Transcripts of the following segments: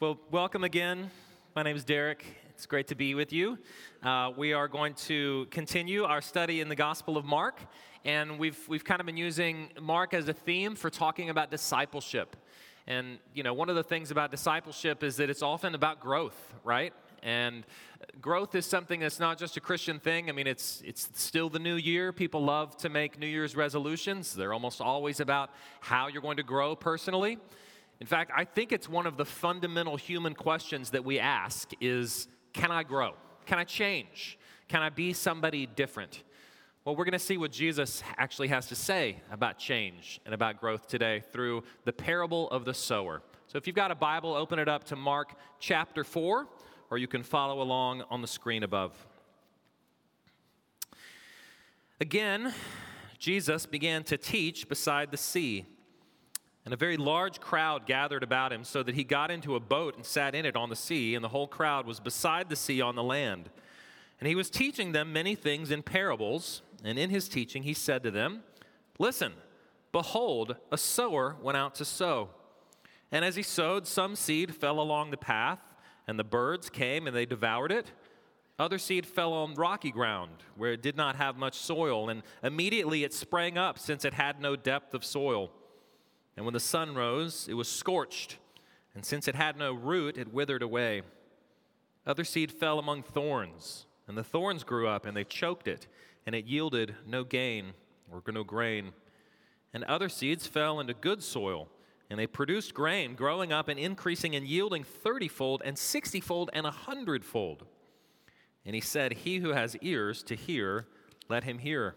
Well, welcome again. My name is Derek. It's great to be with you. Uh, we are going to continue our study in the Gospel of Mark, and we've, we've kind of been using Mark as a theme for talking about discipleship. And, you know, one of the things about discipleship is that it's often about growth, right? And growth is something that's not just a Christian thing. I mean, it's, it's still the new year. People love to make New Year's resolutions, they're almost always about how you're going to grow personally. In fact, I think it's one of the fundamental human questions that we ask is can I grow? Can I change? Can I be somebody different? Well, we're going to see what Jesus actually has to say about change and about growth today through the parable of the sower. So if you've got a Bible, open it up to Mark chapter 4, or you can follow along on the screen above. Again, Jesus began to teach beside the sea and a very large crowd gathered about him, so that he got into a boat and sat in it on the sea, and the whole crowd was beside the sea on the land. And he was teaching them many things in parables, and in his teaching he said to them, Listen, behold, a sower went out to sow. And as he sowed, some seed fell along the path, and the birds came and they devoured it. Other seed fell on rocky ground, where it did not have much soil, and immediately it sprang up, since it had no depth of soil. And when the sun rose, it was scorched, and since it had no root, it withered away. Other seed fell among thorns, and the thorns grew up, and they choked it, and it yielded no gain or no grain. And other seeds fell into good soil, and they produced grain, growing up and increasing and yielding thirtyfold and sixtyfold and a hundredfold. And he said, He who has ears to hear, let him hear.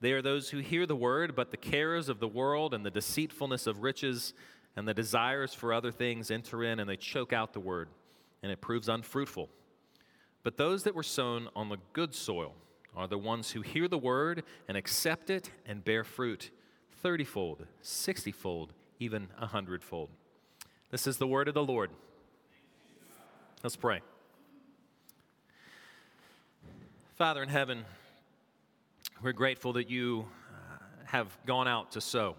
They are those who hear the word, but the cares of the world and the deceitfulness of riches and the desires for other things enter in and they choke out the word, and it proves unfruitful. But those that were sown on the good soil are the ones who hear the word and accept it and bear fruit thirtyfold, sixtyfold, even a hundredfold. This is the word of the Lord. Let's pray. Father in heaven, we're grateful that you uh, have gone out to sow.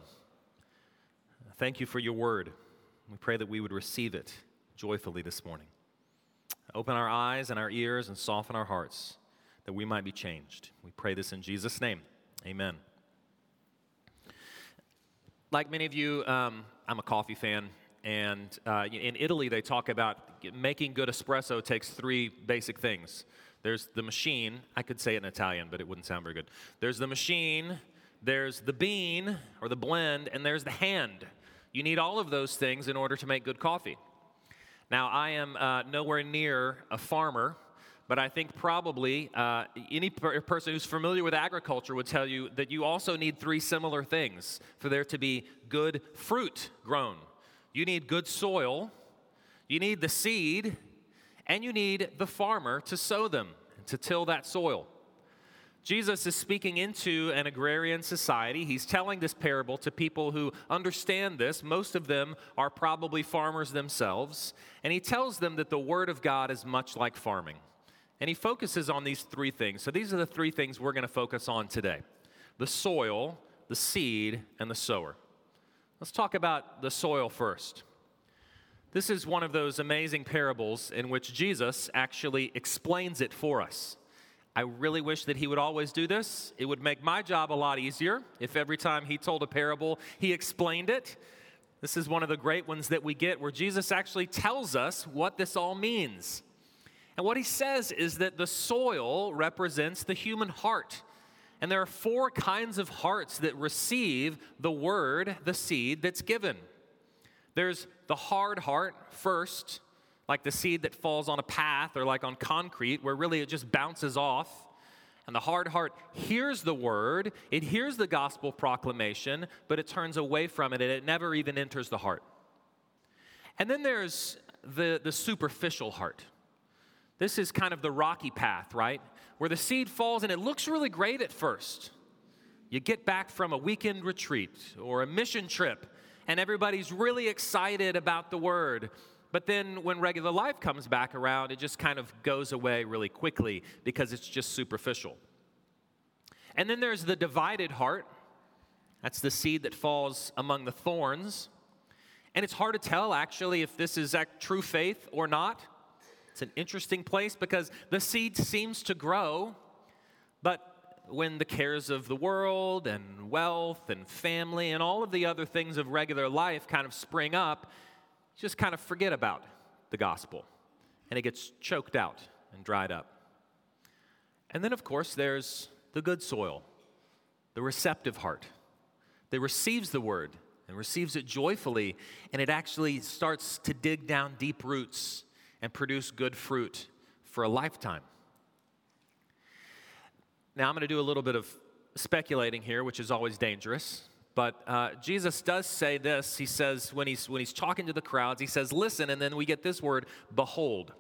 Thank you for your word. We pray that we would receive it joyfully this morning. Open our eyes and our ears and soften our hearts that we might be changed. We pray this in Jesus' name. Amen. Like many of you, um, I'm a coffee fan. And uh, in Italy, they talk about making good espresso takes three basic things there's the machine. I could say it in Italian, but it wouldn't sound very good. There's the machine, there's the bean or the blend, and there's the hand. You need all of those things in order to make good coffee. Now, I am uh, nowhere near a farmer, but I think probably uh, any per- person who's familiar with agriculture would tell you that you also need three similar things for there to be good fruit grown. You need good soil, you need the seed, and you need the farmer to sow them, to till that soil. Jesus is speaking into an agrarian society. He's telling this parable to people who understand this. Most of them are probably farmers themselves. And he tells them that the Word of God is much like farming. And he focuses on these three things. So these are the three things we're going to focus on today the soil, the seed, and the sower. Let's talk about the soil first. This is one of those amazing parables in which Jesus actually explains it for us. I really wish that he would always do this. It would make my job a lot easier if every time he told a parable, he explained it. This is one of the great ones that we get where Jesus actually tells us what this all means. And what he says is that the soil represents the human heart. And there are four kinds of hearts that receive the word, the seed that's given. There's the hard heart first, like the seed that falls on a path or like on concrete, where really it just bounces off. And the hard heart hears the word, it hears the gospel proclamation, but it turns away from it and it never even enters the heart. And then there's the, the superficial heart. This is kind of the rocky path, right? Where the seed falls and it looks really great at first. You get back from a weekend retreat or a mission trip, and everybody's really excited about the word. But then when regular life comes back around, it just kind of goes away really quickly because it's just superficial. And then there's the divided heart. That's the seed that falls among the thorns. And it's hard to tell, actually, if this is true faith or not. It's an interesting place because the seed seems to grow, but when the cares of the world and wealth and family and all of the other things of regular life kind of spring up, you just kind of forget about the gospel and it gets choked out and dried up. And then, of course, there's the good soil, the receptive heart that receives the word and receives it joyfully, and it actually starts to dig down deep roots and produce good fruit for a lifetime. Now, I'm going to do a little bit of speculating here, which is always dangerous. But uh, Jesus does say this. He says, when he's, when he's talking to the crowds, he says, Listen, and then we get this word, behold.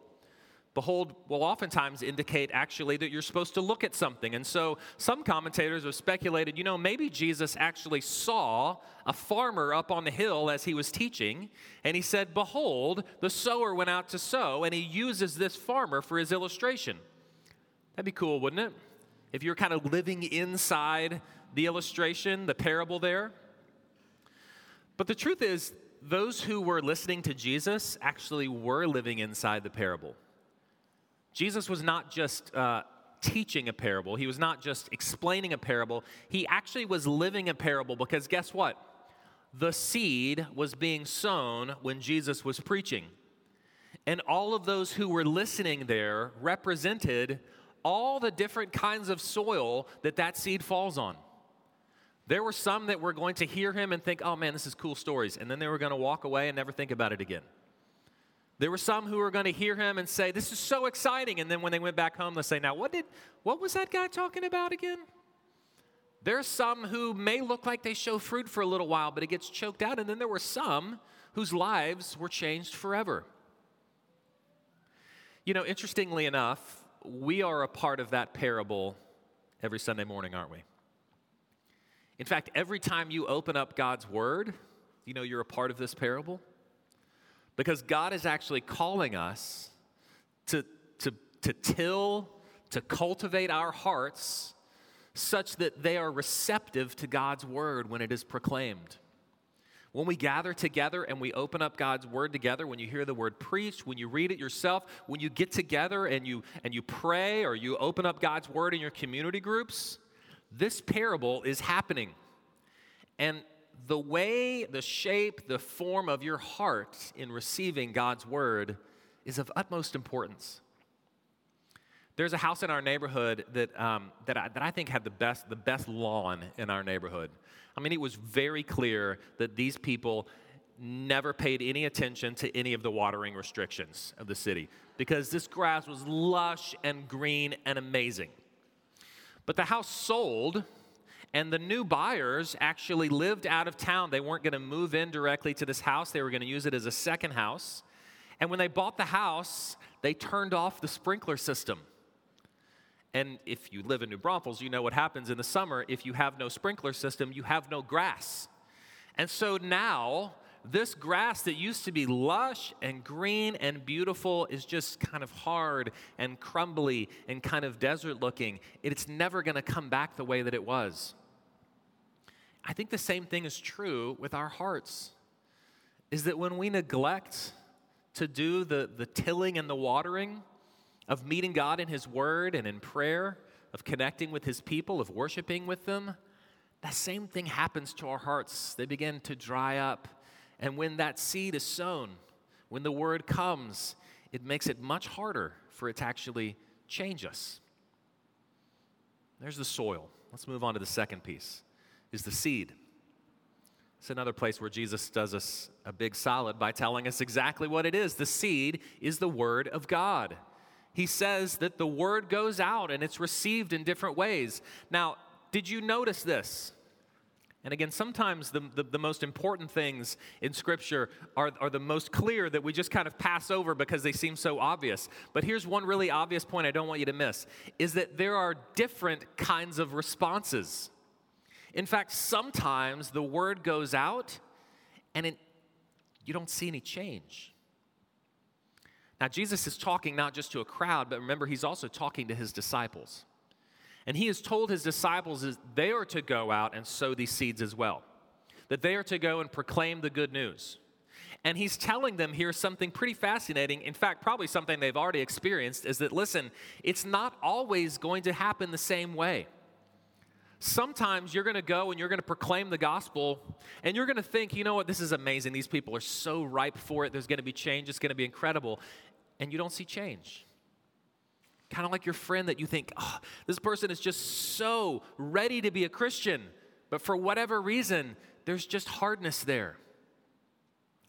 Behold will oftentimes indicate actually that you're supposed to look at something. And so some commentators have speculated, you know, maybe Jesus actually saw a farmer up on the hill as he was teaching, and he said, Behold, the sower went out to sow, and he uses this farmer for his illustration. That'd be cool, wouldn't it? If you're kind of living inside the illustration, the parable there. But the truth is, those who were listening to Jesus actually were living inside the parable. Jesus was not just uh, teaching a parable, he was not just explaining a parable, he actually was living a parable because guess what? The seed was being sown when Jesus was preaching. And all of those who were listening there represented all the different kinds of soil that that seed falls on. There were some that were going to hear him and think, oh man, this is cool stories. And then they were going to walk away and never think about it again. There were some who were going to hear him and say, This is so exciting. And then when they went back home, they'll say, Now, what, did, what was that guy talking about again? There are some who may look like they show fruit for a little while, but it gets choked out. And then there were some whose lives were changed forever. You know, interestingly enough, we are a part of that parable every Sunday morning, aren't we? In fact, every time you open up God's word, you know you're a part of this parable. Because God is actually calling us to, to, to till, to cultivate our hearts such that they are receptive to God's word when it is proclaimed. When we gather together and we open up God's word together, when you hear the word preached, when you read it yourself, when you get together and you and you pray or you open up God's word in your community groups, this parable is happening. And the way, the shape, the form of your heart in receiving God's word is of utmost importance. There's a house in our neighborhood that, um, that, I, that I think had the best, the best lawn in our neighborhood. I mean, it was very clear that these people never paid any attention to any of the watering restrictions of the city because this grass was lush and green and amazing. But the house sold and the new buyers actually lived out of town. They weren't going to move in directly to this house, they were going to use it as a second house. And when they bought the house, they turned off the sprinkler system. And if you live in New Braunfels, you know what happens in the summer. If you have no sprinkler system, you have no grass. And so now, this grass that used to be lush and green and beautiful is just kind of hard and crumbly and kind of desert looking. It's never going to come back the way that it was. I think the same thing is true with our hearts. Is that when we neglect to do the, the tilling and the watering of meeting God in His Word and in prayer, of connecting with His people, of worshiping with them, that same thing happens to our hearts. They begin to dry up. And when that seed is sown, when the Word comes, it makes it much harder for it to actually change us. There's the soil. Let's move on to the second piece is the seed. It's another place where Jesus does us a big solid by telling us exactly what it is. The seed is the Word of God. He says that the Word goes out and it's received in different ways. Now, did you notice this? And again, sometimes the, the, the, most important things in Scripture are, are the most clear that we just kind of pass over because they seem so obvious. But here's one really obvious point I don't want you to miss is that there are different kinds of responses. In fact, sometimes the word goes out and it, you don't see any change. Now, Jesus is talking not just to a crowd, but remember, he's also talking to his disciples. And he has told his disciples that they are to go out and sow these seeds as well, that they are to go and proclaim the good news. And he's telling them here something pretty fascinating. In fact, probably something they've already experienced is that, listen, it's not always going to happen the same way. Sometimes you're going to go and you're going to proclaim the gospel and you're going to think, you know what, this is amazing. These people are so ripe for it. There's going to be change. It's going to be incredible. And you don't see change. Kind of like your friend that you think, oh, this person is just so ready to be a Christian, but for whatever reason, there's just hardness there.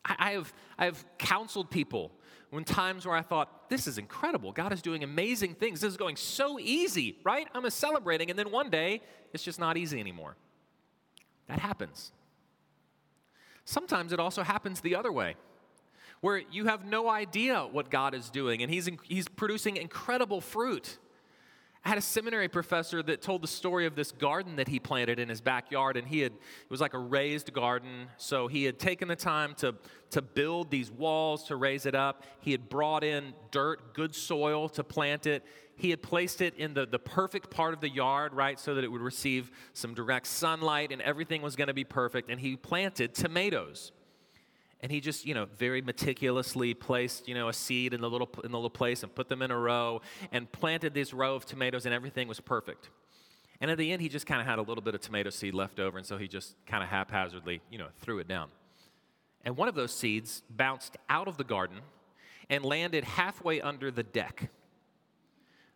I, I have, I have counseled people when times where I thought, this is incredible. God is doing amazing things. This is going so easy, right? I'm celebrating. And then one day, it's just not easy anymore. That happens. Sometimes it also happens the other way where you have no idea what God is doing and he's, he's producing incredible fruit. I had a seminary professor that told the story of this garden that he planted in his backyard, and he had it was like a raised garden. So he had taken the time to, to build these walls to raise it up. He had brought in dirt, good soil to plant it. He had placed it in the, the perfect part of the yard, right, so that it would receive some direct sunlight and everything was going to be perfect. And he planted tomatoes and he just you know very meticulously placed you know a seed in the little in the little place and put them in a row and planted this row of tomatoes and everything was perfect. And at the end he just kind of had a little bit of tomato seed left over and so he just kind of haphazardly you know threw it down. And one of those seeds bounced out of the garden and landed halfway under the deck.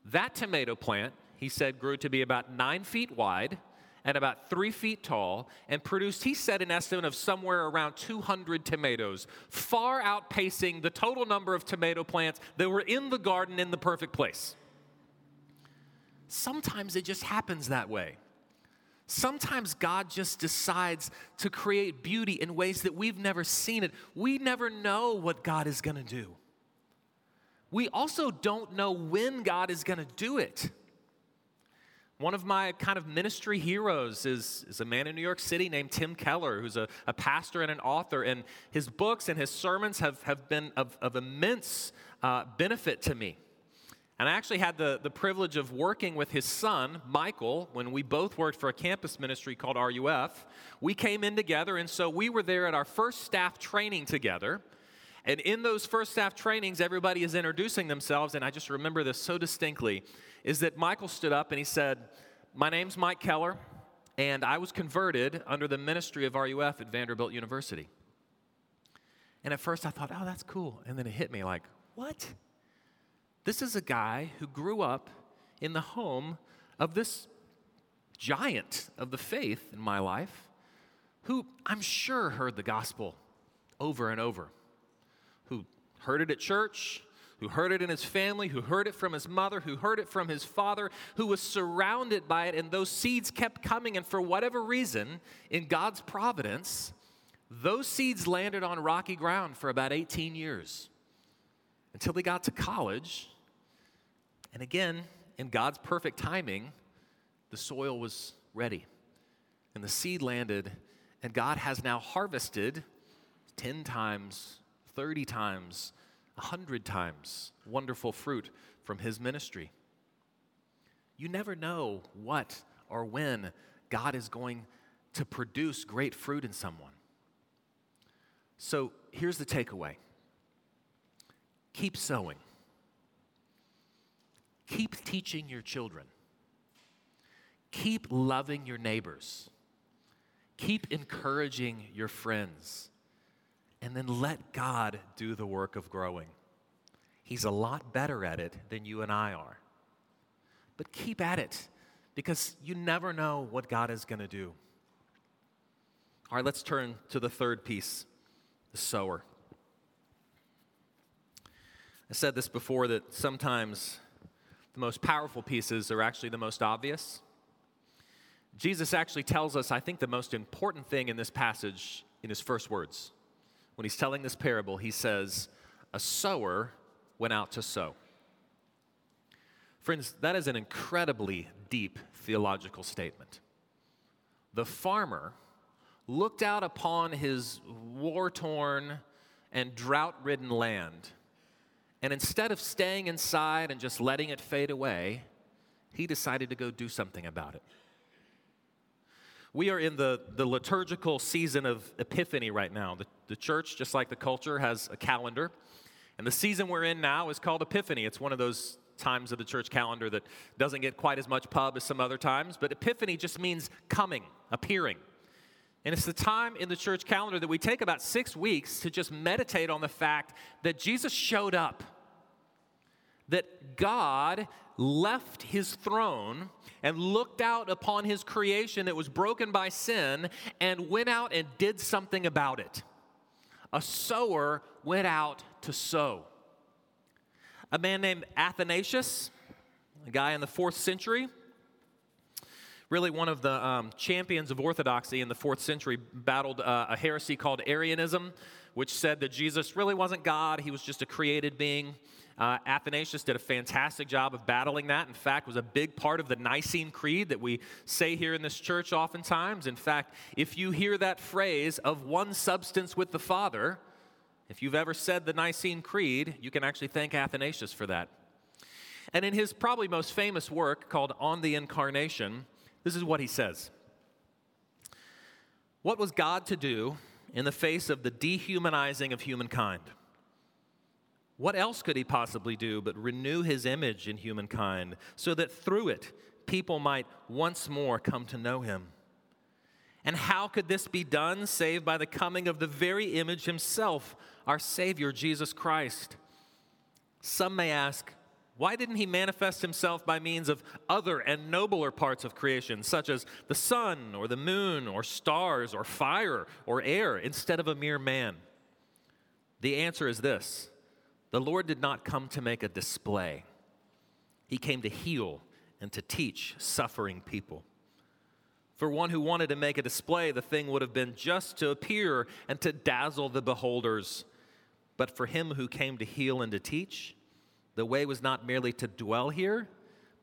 That tomato plant he said grew to be about nine feet wide and about three feet tall and produced, he said, an estimate of somewhere around 200 tomatoes, far outpacing the total number of tomato plants that were in the garden in the perfect place. Sometimes it just happens that way. Sometimes God just decides to create beauty in ways that we've never seen it. We never know what God is going to do. We also don't know when God is going to do it. One of my kind of ministry heroes is, is a man in New York City named Tim Keller, who's a, a pastor and an author. And his books and his sermons have, have been of, of immense uh, benefit to me. And I actually had the, the privilege of working with his son, Michael, when we both worked for a campus ministry called RUF. We came in together, and so we were there at our first staff training together. And in those first staff trainings, everybody is introducing themselves, and I just remember this so distinctly is that Michael stood up and he said, My name's Mike Keller, and I was converted under the ministry of RUF at Vanderbilt University. And at first I thought, Oh, that's cool. And then it hit me like, What? This is a guy who grew up in the home of this giant of the faith in my life who I'm sure heard the gospel over and over, who heard it at church, who heard it in his family, who heard it from his mother, who heard it from his father, who was surrounded by it, and those seeds kept coming. And for whatever reason, in God's providence, those seeds landed on rocky ground for about 18 years until they got to college. And again, in God's perfect timing, the soil was ready and the seed landed, and God has now harvested 10 times, 30 times a hundred times wonderful fruit from his ministry. You never know what or when God is going to produce great fruit in someone. So here's the takeaway. Keep sowing, keep teaching your children, keep loving your neighbors, keep encouraging your friends and then let God do the work of growing. He's a lot better at it than you and I are. But keep at it because you never know what God is going to do. All right, let's turn to the third piece the sower. I said this before that sometimes the most powerful pieces are actually the most obvious. Jesus actually tells us, I think, the most important thing in this passage in his first words. When he's telling this parable, he says, A sower went out to sow. Friends, that is an incredibly deep theological statement. The farmer looked out upon his war torn and drought ridden land, and instead of staying inside and just letting it fade away, he decided to go do something about it. We are in the, the liturgical season of Epiphany right now. The, the church, just like the culture, has a calendar. And the season we're in now is called Epiphany. It's one of those times of the church calendar that doesn't get quite as much pub as some other times, but Epiphany just means coming, appearing. And it's the time in the church calendar that we take about six weeks to just meditate on the fact that Jesus showed up, that God left his throne and looked out upon his creation that was broken by sin and went out and did something about it. A sower went out to sow. A man named Athanasius, a guy in the fourth century, really one of the um, champions of orthodoxy in the fourth century, battled uh, a heresy called Arianism, which said that Jesus really wasn't God, he was just a created being. Uh, Athanasius did a fantastic job of battling that. In fact, was a big part of the Nicene Creed that we say here in this church oftentimes. In fact, if you hear that phrase of one substance with the Father, if you've ever said the Nicene Creed, you can actually thank Athanasius for that. And in his probably most famous work called On the Incarnation, this is what he says What was God to do in the face of the dehumanizing of humankind? What else could he possibly do but renew his image in humankind so that through it people might once more come to know him? And how could this be done save by the coming of the very image himself, our Savior, Jesus Christ? Some may ask, why didn't he manifest himself by means of other and nobler parts of creation, such as the sun or the moon or stars or fire or air, instead of a mere man? The answer is this the Lord did not come to make a display, He came to heal and to teach suffering people. For one who wanted to make a display, the thing would have been just to appear and to dazzle the beholders. But for him who came to heal and to teach, the way was not merely to dwell here,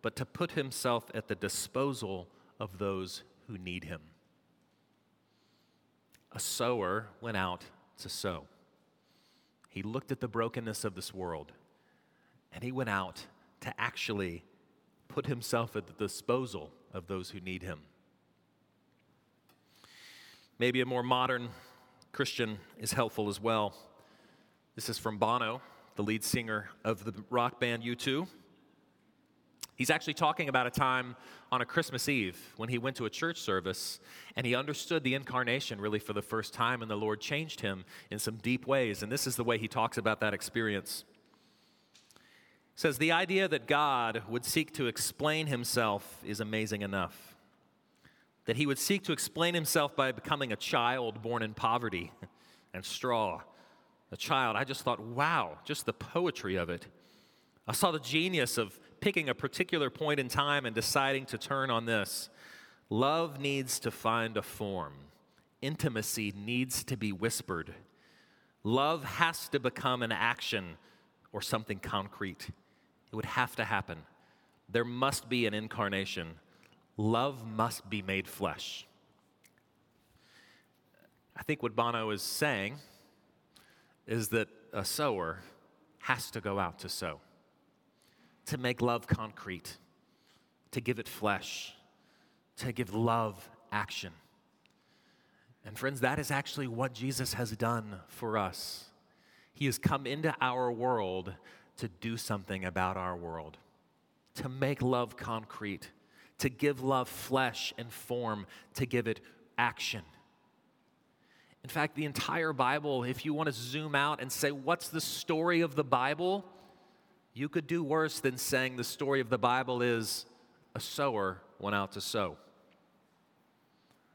but to put himself at the disposal of those who need him. A sower went out to sow. He looked at the brokenness of this world and he went out to actually put himself at the disposal of those who need him. Maybe a more modern Christian is helpful as well. This is from Bono, the lead singer of the rock band U2. He's actually talking about a time on a Christmas Eve when he went to a church service and he understood the incarnation really for the first time, and the Lord changed him in some deep ways. And this is the way he talks about that experience. He says, The idea that God would seek to explain himself is amazing enough. That he would seek to explain himself by becoming a child born in poverty and straw. A child, I just thought, wow, just the poetry of it. I saw the genius of picking a particular point in time and deciding to turn on this. Love needs to find a form, intimacy needs to be whispered. Love has to become an action or something concrete. It would have to happen. There must be an incarnation. Love must be made flesh. I think what Bono is saying is that a sower has to go out to sow to make love concrete, to give it flesh, to give love action. And friends, that is actually what Jesus has done for us. He has come into our world to do something about our world, to make love concrete, to give love flesh and form, to give it action. In fact, the entire Bible, if you want to zoom out and say, what's the story of the Bible? You could do worse than saying the story of the Bible is a sower went out to sow.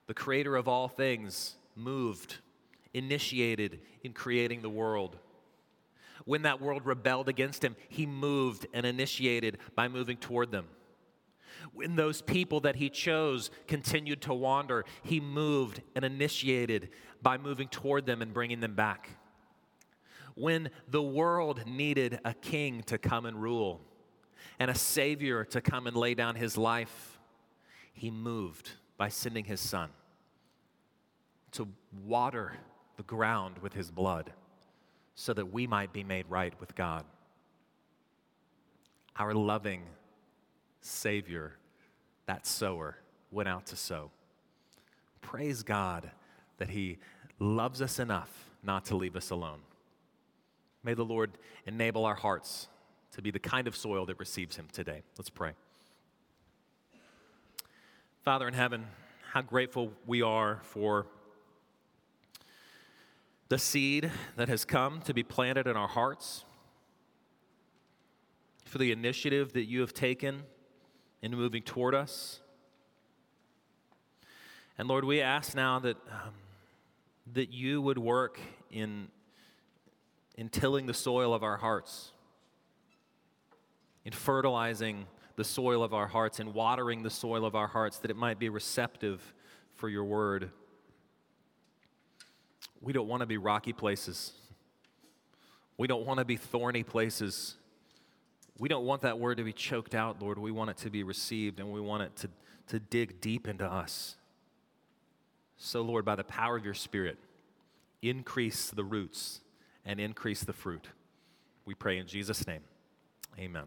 The creator of all things moved, initiated in creating the world. When that world rebelled against him, he moved and initiated by moving toward them. When those people that he chose continued to wander, he moved and initiated by moving toward them and bringing them back. When the world needed a king to come and rule and a savior to come and lay down his life, he moved by sending his son to water the ground with his blood so that we might be made right with God. Our loving Savior, that sower, went out to sow. Praise God that He loves us enough not to leave us alone. May the Lord enable our hearts to be the kind of soil that receives Him today. Let's pray. Father in heaven, how grateful we are for the seed that has come to be planted in our hearts, for the initiative that you have taken in moving toward us. And Lord, we ask now that, um, that you would work in, in tilling the soil of our hearts, in fertilizing the soil of our hearts, in watering the soil of our hearts, that it might be receptive for your word. We don't want to be rocky places. We don't want to be thorny places. We don't want that word to be choked out, Lord. We want it to be received and we want it to, to dig deep into us. So, Lord, by the power of your Spirit, increase the roots and increase the fruit. We pray in Jesus' name. Amen.